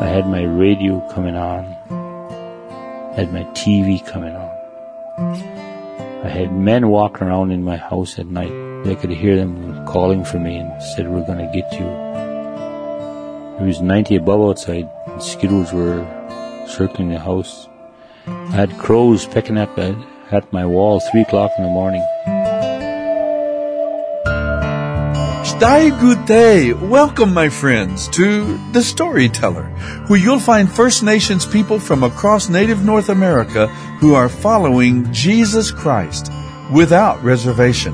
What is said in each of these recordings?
I had my radio coming on. Had my TV coming on. I had men walking around in my house at night. I could hear them calling for me and said, we're going to get you. It was 90 above outside. And skidoos were circling the house. I had crows pecking at, at my wall three o'clock in the morning. Good. Welcome, my friends, to The Storyteller, where you'll find First Nations people from across native North America who are following Jesus Christ without reservation.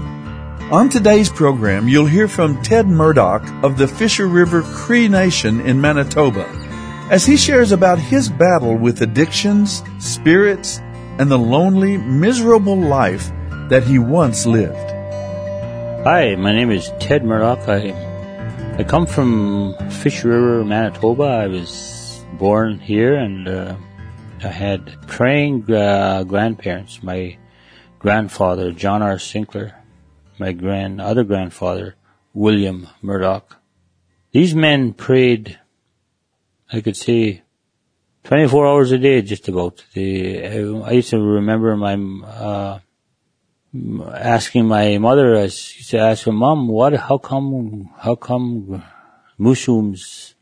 On today's program, you'll hear from Ted Murdock of the Fisher River Cree Nation in Manitoba as he shares about his battle with addictions, spirits, and the lonely, miserable life that he once lived. Hi, my name is Ted Murdock. I I come from Fish River, Manitoba. I was born here, and uh, I had praying uh, grandparents. My grandfather, John R. Sinclair, my grand other grandfather, William Murdock. These men prayed. I could say 24 hours a day, just about. They, I used to remember my uh, asking my mother, I used to ask her, Mom, what, how come, how come Mushrooms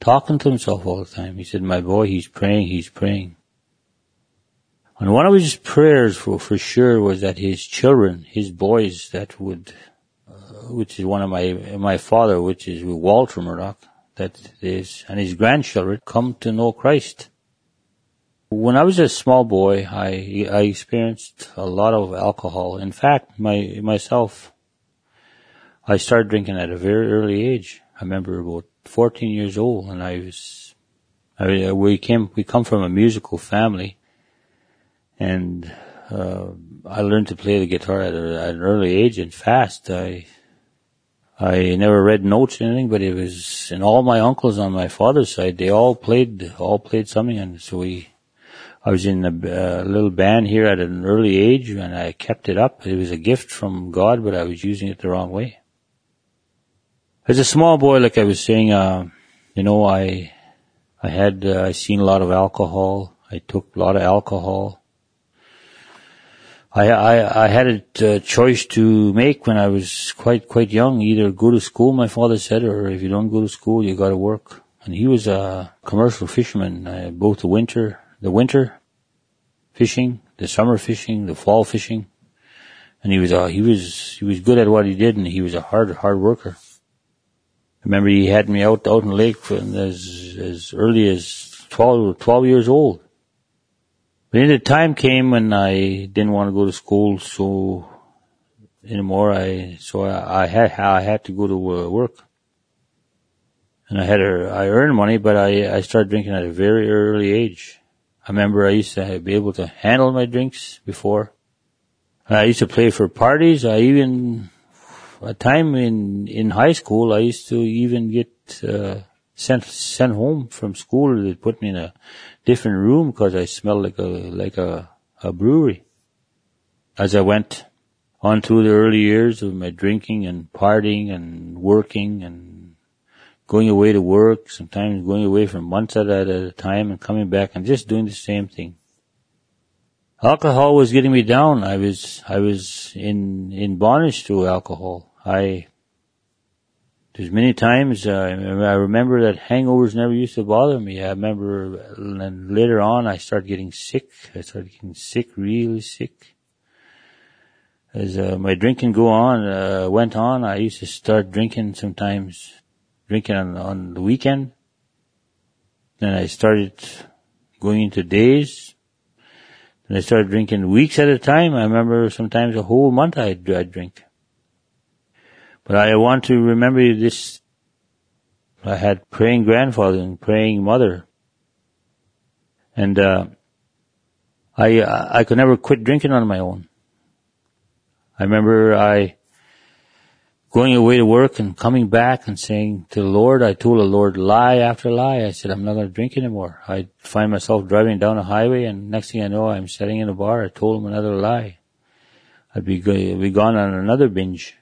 talking to himself all the time? He said, my boy, he's praying, he's praying. And one of his prayers for, for sure was that his children, his boys that would, uh, which is one of my, my father, which is Walter Murdock, that is, and his grandchildren come to know Christ. When I was a small boy, I I experienced a lot of alcohol. In fact, my myself, I started drinking at a very early age. I remember about 14 years old, and I was, I, we came, we come from a musical family, and uh, I learned to play the guitar at, a, at an early age and fast. I I never read notes or anything, but it was, and all my uncles on my father's side, they all played, all played something, and so we I was in a, little band here at an early age and I kept it up. It was a gift from God, but I was using it the wrong way. As a small boy, like I was saying, uh, you know, I, I had, uh, I seen a lot of alcohol. I took a lot of alcohol. I, I, I had a choice to make when I was quite, quite young. Either go to school, my father said, or if you don't go to school, you gotta work. And he was a commercial fisherman, uh, both the winter the winter fishing, the summer fishing, the fall fishing, and he was uh, he was he was good at what he did, and he was a hard hard worker. I remember he had me out out in the lake as as early as 12, 12 years old. But then the time came when I didn't want to go to school so anymore. I so I, I had I had to go to uh, work, and I had a, I earned money, but I I started drinking at a very early age. I remember I used to be able to handle my drinks before. I used to play for parties. I even, a time in, in high school, I used to even get, uh, sent, sent home from school. They put me in a different room because I smelled like a, like a, a brewery. As I went on through the early years of my drinking and partying and working and going away to work, sometimes going away for months at a time and coming back and just doing the same thing. Alcohol was getting me down. I was, I was in, in bondage to alcohol. I, there's many times, uh, I remember that hangovers never used to bother me. I remember, and later on I started getting sick. I started getting sick, really sick. As uh, my drinking go on, uh, went on, I used to start drinking sometimes drinking on, on the weekend. Then I started going into days. Then I started drinking weeks at a time. I remember sometimes a whole month I'd, I'd drink. But I want to remember this. I had praying grandfather and praying mother. And, uh, I, I could never quit drinking on my own. I remember I, going away to work and coming back and saying to the Lord, I told the Lord lie after lie. I said, I'm not going to drink anymore. I find myself driving down a highway and next thing I know, I'm sitting in a bar. I told him another lie. I'd be, be gone on another binge.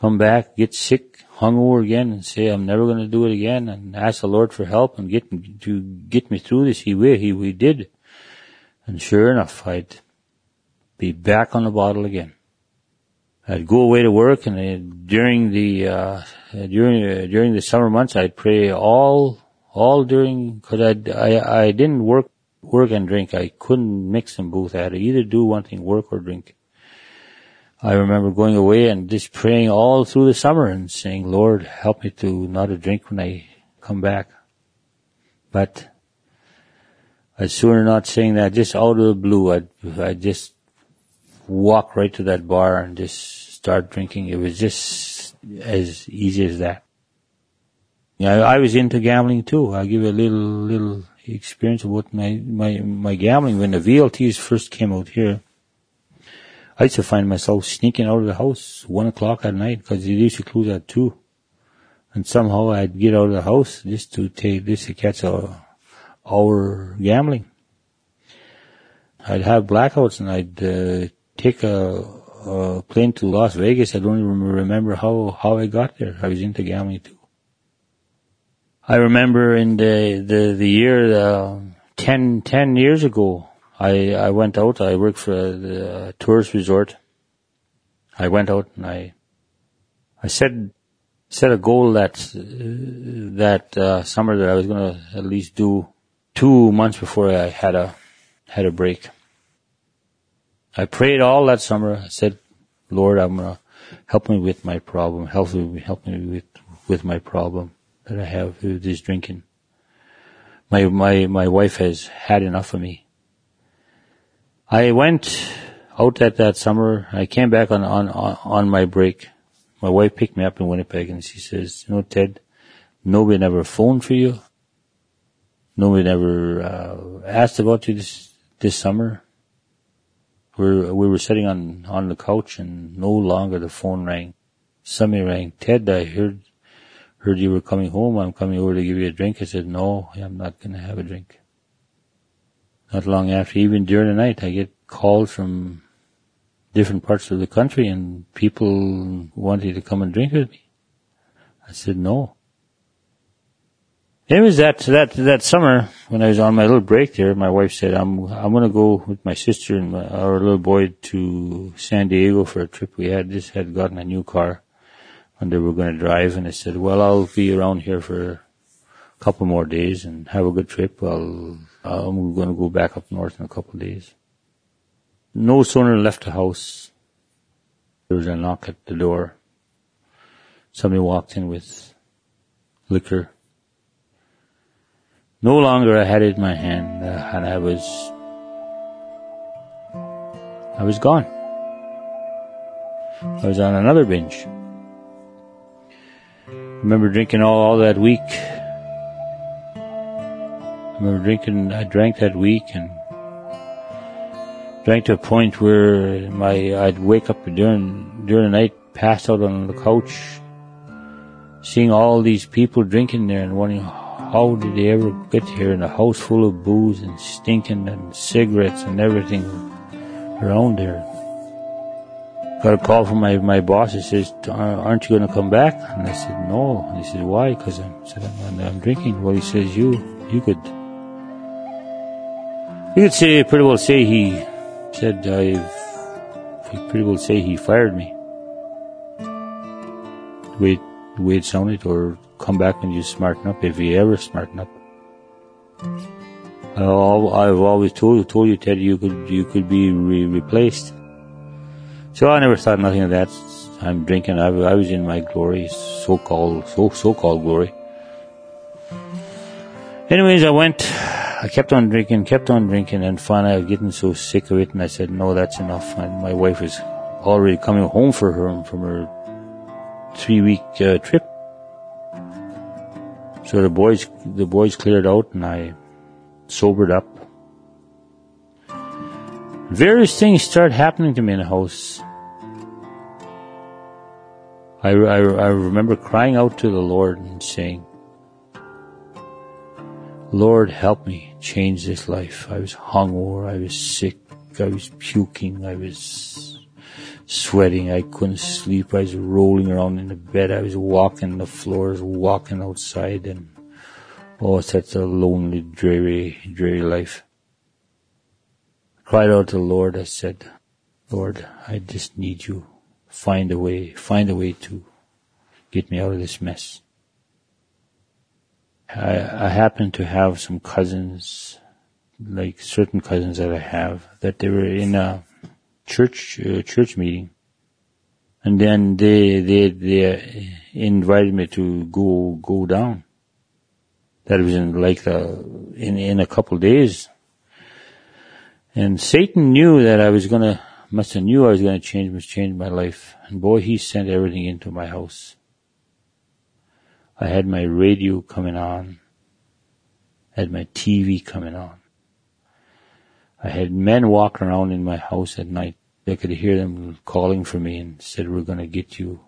Come back, get sick, hungover again and say I'm never going to do it again and ask the Lord for help and get to get me through this. He will. He, we did. And sure enough, I'd be back on the bottle again. I'd go away to work and I, during the, uh, during, uh, during the summer months, I'd pray all, all during, cause I, I, I didn't work, work and drink. I couldn't mix them both. I had to either do one thing, work or drink. I remember going away and just praying all through the summer and saying, Lord, help me to not to drink when I come back. But I'd sooner not saying that, just out of the blue, I'd, I'd just walk right to that bar and just start drinking. It was just as easy as that. Yeah, I was into gambling too. I'll give you a little, little experience about my, my, my gambling. When the VLTs first came out here, I used to find myself sneaking out of the house one o'clock at night because they used to close at two. And somehow I'd get out of the house just to take, this to catch a hour gambling. I'd have blackouts and I'd uh, take a, a plane to Las Vegas. I don't even remember how, how I got there. I was into gambling too. I remember in the, the, the year, uh, 10, 10 years ago, I, I went out, I worked for a, a tourist resort. I went out and I, I said, set a goal that, uh, that, uh, summer that I was gonna at least do two months before I had a, had a break. I prayed all that summer. I said, Lord, I'm gonna help me with my problem. Help me, help me with, with my problem that I have with this drinking. My, my, my wife has had enough of me. I went out at that summer. I came back on, on, on my break. My wife picked me up in Winnipeg and she says, you know, Ted, nobody ever phoned for you. Nobody ever, uh, asked about you this, this summer. We we were sitting on, on the couch and no longer the phone rang. Somebody rang, Ted, I heard, heard you were coming home. I'm coming over to give you a drink. I said, no, I'm not going to have a drink not long after, even during the night, I get calls from different parts of the country and people wanting to come and drink with me. I said no. It was that, that, that summer when I was on my little break there, my wife said, I'm, I'm going to go with my sister and my, our little boy to San Diego for a trip we had. Just had gotten a new car and they were going to drive and I said, well, I'll be around here for a couple more days and have a good trip. I'll going to go back up north in a couple days. No sooner left the house, there was a knock at the door. Somebody walked in with liquor. No longer I had it in my hand, uh, and I was, I was gone. I was on another binge. remember drinking all, all that week I remember drinking, I drank that week and drank to a point where my, I'd wake up during, during the night, passed out on the couch, seeing all these people drinking there and wondering how did they ever get here in a house full of booze and stinking and cigarettes and everything around there. Got a call from my, my boss. He says, aren't you going to come back? And I said, no. And he said, why? Because I'm, I'm, I'm drinking. Well, he says, you, you could you could say, pretty well say he said I've, pretty well say he fired me. The way, the way it sounded, or come back and you smarten up, if you ever smarten up. I've always told, told you, Ted, you could, you could be re- replaced. So I never thought nothing of that. I'm drinking. I, I was in my glory, so-called, so, so-called glory. Anyways, I went, I kept on drinking, kept on drinking, and finally I was getting so sick of it, and I said, no, that's enough. And my wife was already coming home for her, from her three week uh, trip. So the boys, the boys cleared out and I sobered up. Various things start happening to me in the house. I, I, I remember crying out to the Lord and saying, Lord, help me change this life. I was hungover. I was sick. I was puking. I was sweating. I couldn't sleep. I was rolling around in the bed. I was walking the floors, walking outside, and oh, such a lonely, dreary, dreary life. I cried out to the Lord. I said, Lord, I just need you. Find a way, find a way to get me out of this mess. I, I happen to have some cousins, like certain cousins that I have, that they were in a church uh, church meeting, and then they they they invited me to go go down. That was in like the, in in a couple days, and Satan knew that I was gonna must have knew I was gonna change must change my life, and boy, he sent everything into my house. I had my radio coming on, had my TV coming on. I had men walking around in my house at night. They could hear them calling for me and said, we're going to get you.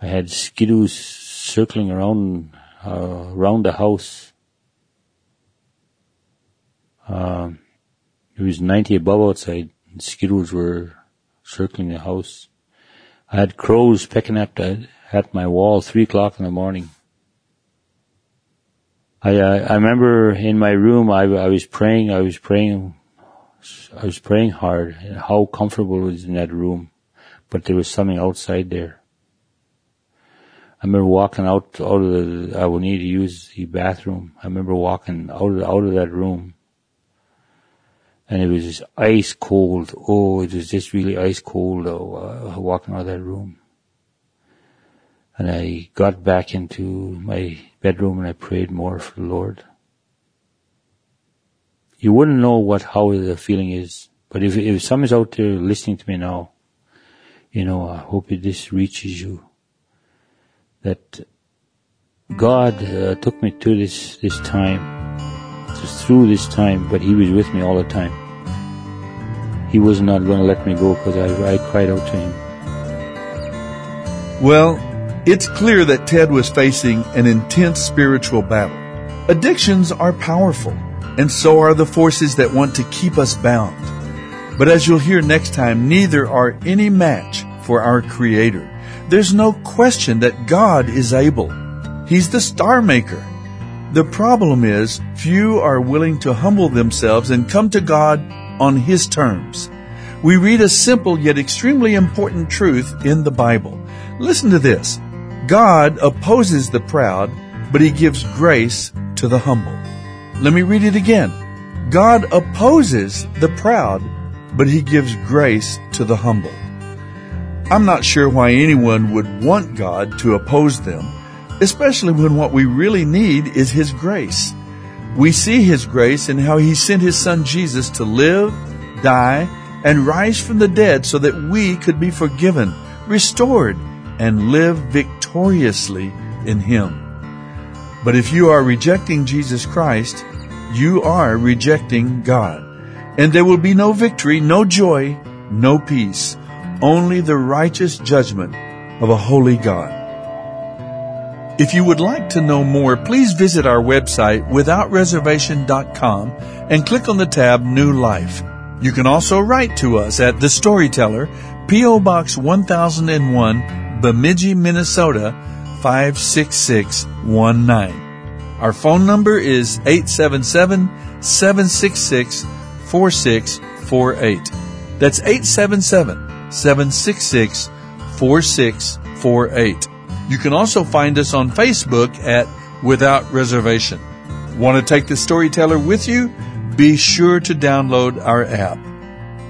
I had skidoos circling around, uh, around the house. Um, it was 90 above outside skidoos were circling the house. I had crows pecking at, the, at my wall three o'clock in the morning. I, uh, I remember in my room, I, I was praying, I was praying, I was praying hard, how comfortable was in that room, but there was something outside there. I remember walking out, out of the, I would need to use the bathroom. I remember walking out of, out of that room and it was just ice cold. Oh, it was just really ice cold uh, walking out of that room. And I got back into my bedroom and I prayed more for the Lord. You wouldn't know what, how the feeling is, but if, if someone's out there listening to me now, you know, I hope this reaches you. That God uh, took me to this, this time, just through this time, but He was with me all the time. He was not going to let me go because I, I cried out to Him. Well, it's clear that Ted was facing an intense spiritual battle. Addictions are powerful, and so are the forces that want to keep us bound. But as you'll hear next time, neither are any match for our Creator. There's no question that God is able. He's the star maker. The problem is, few are willing to humble themselves and come to God on His terms. We read a simple yet extremely important truth in the Bible. Listen to this. God opposes the proud, but he gives grace to the humble. Let me read it again. God opposes the proud, but he gives grace to the humble. I'm not sure why anyone would want God to oppose them, especially when what we really need is his grace. We see his grace in how he sent his son Jesus to live, die, and rise from the dead so that we could be forgiven, restored, and live victoriously in Him. But if you are rejecting Jesus Christ, you are rejecting God. And there will be no victory, no joy, no peace, only the righteous judgment of a holy God. If you would like to know more, please visit our website withoutreservation.com and click on the tab New Life. You can also write to us at The Storyteller, P.O. Box 1001, Bemidji, Minnesota 56619. Our phone number is 877-766-4648. That's 877-766-4648. You can also find us on Facebook at Without Reservation. Want to take the storyteller with you? Be sure to download our app.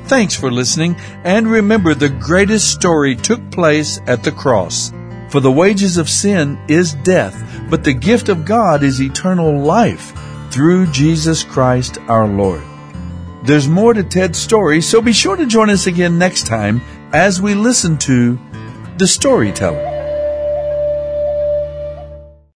Thanks for listening, and remember the greatest story took place at the cross. For the wages of sin is death, but the gift of God is eternal life through Jesus Christ our Lord. There's more to Ted's story, so be sure to join us again next time as we listen to The Storyteller.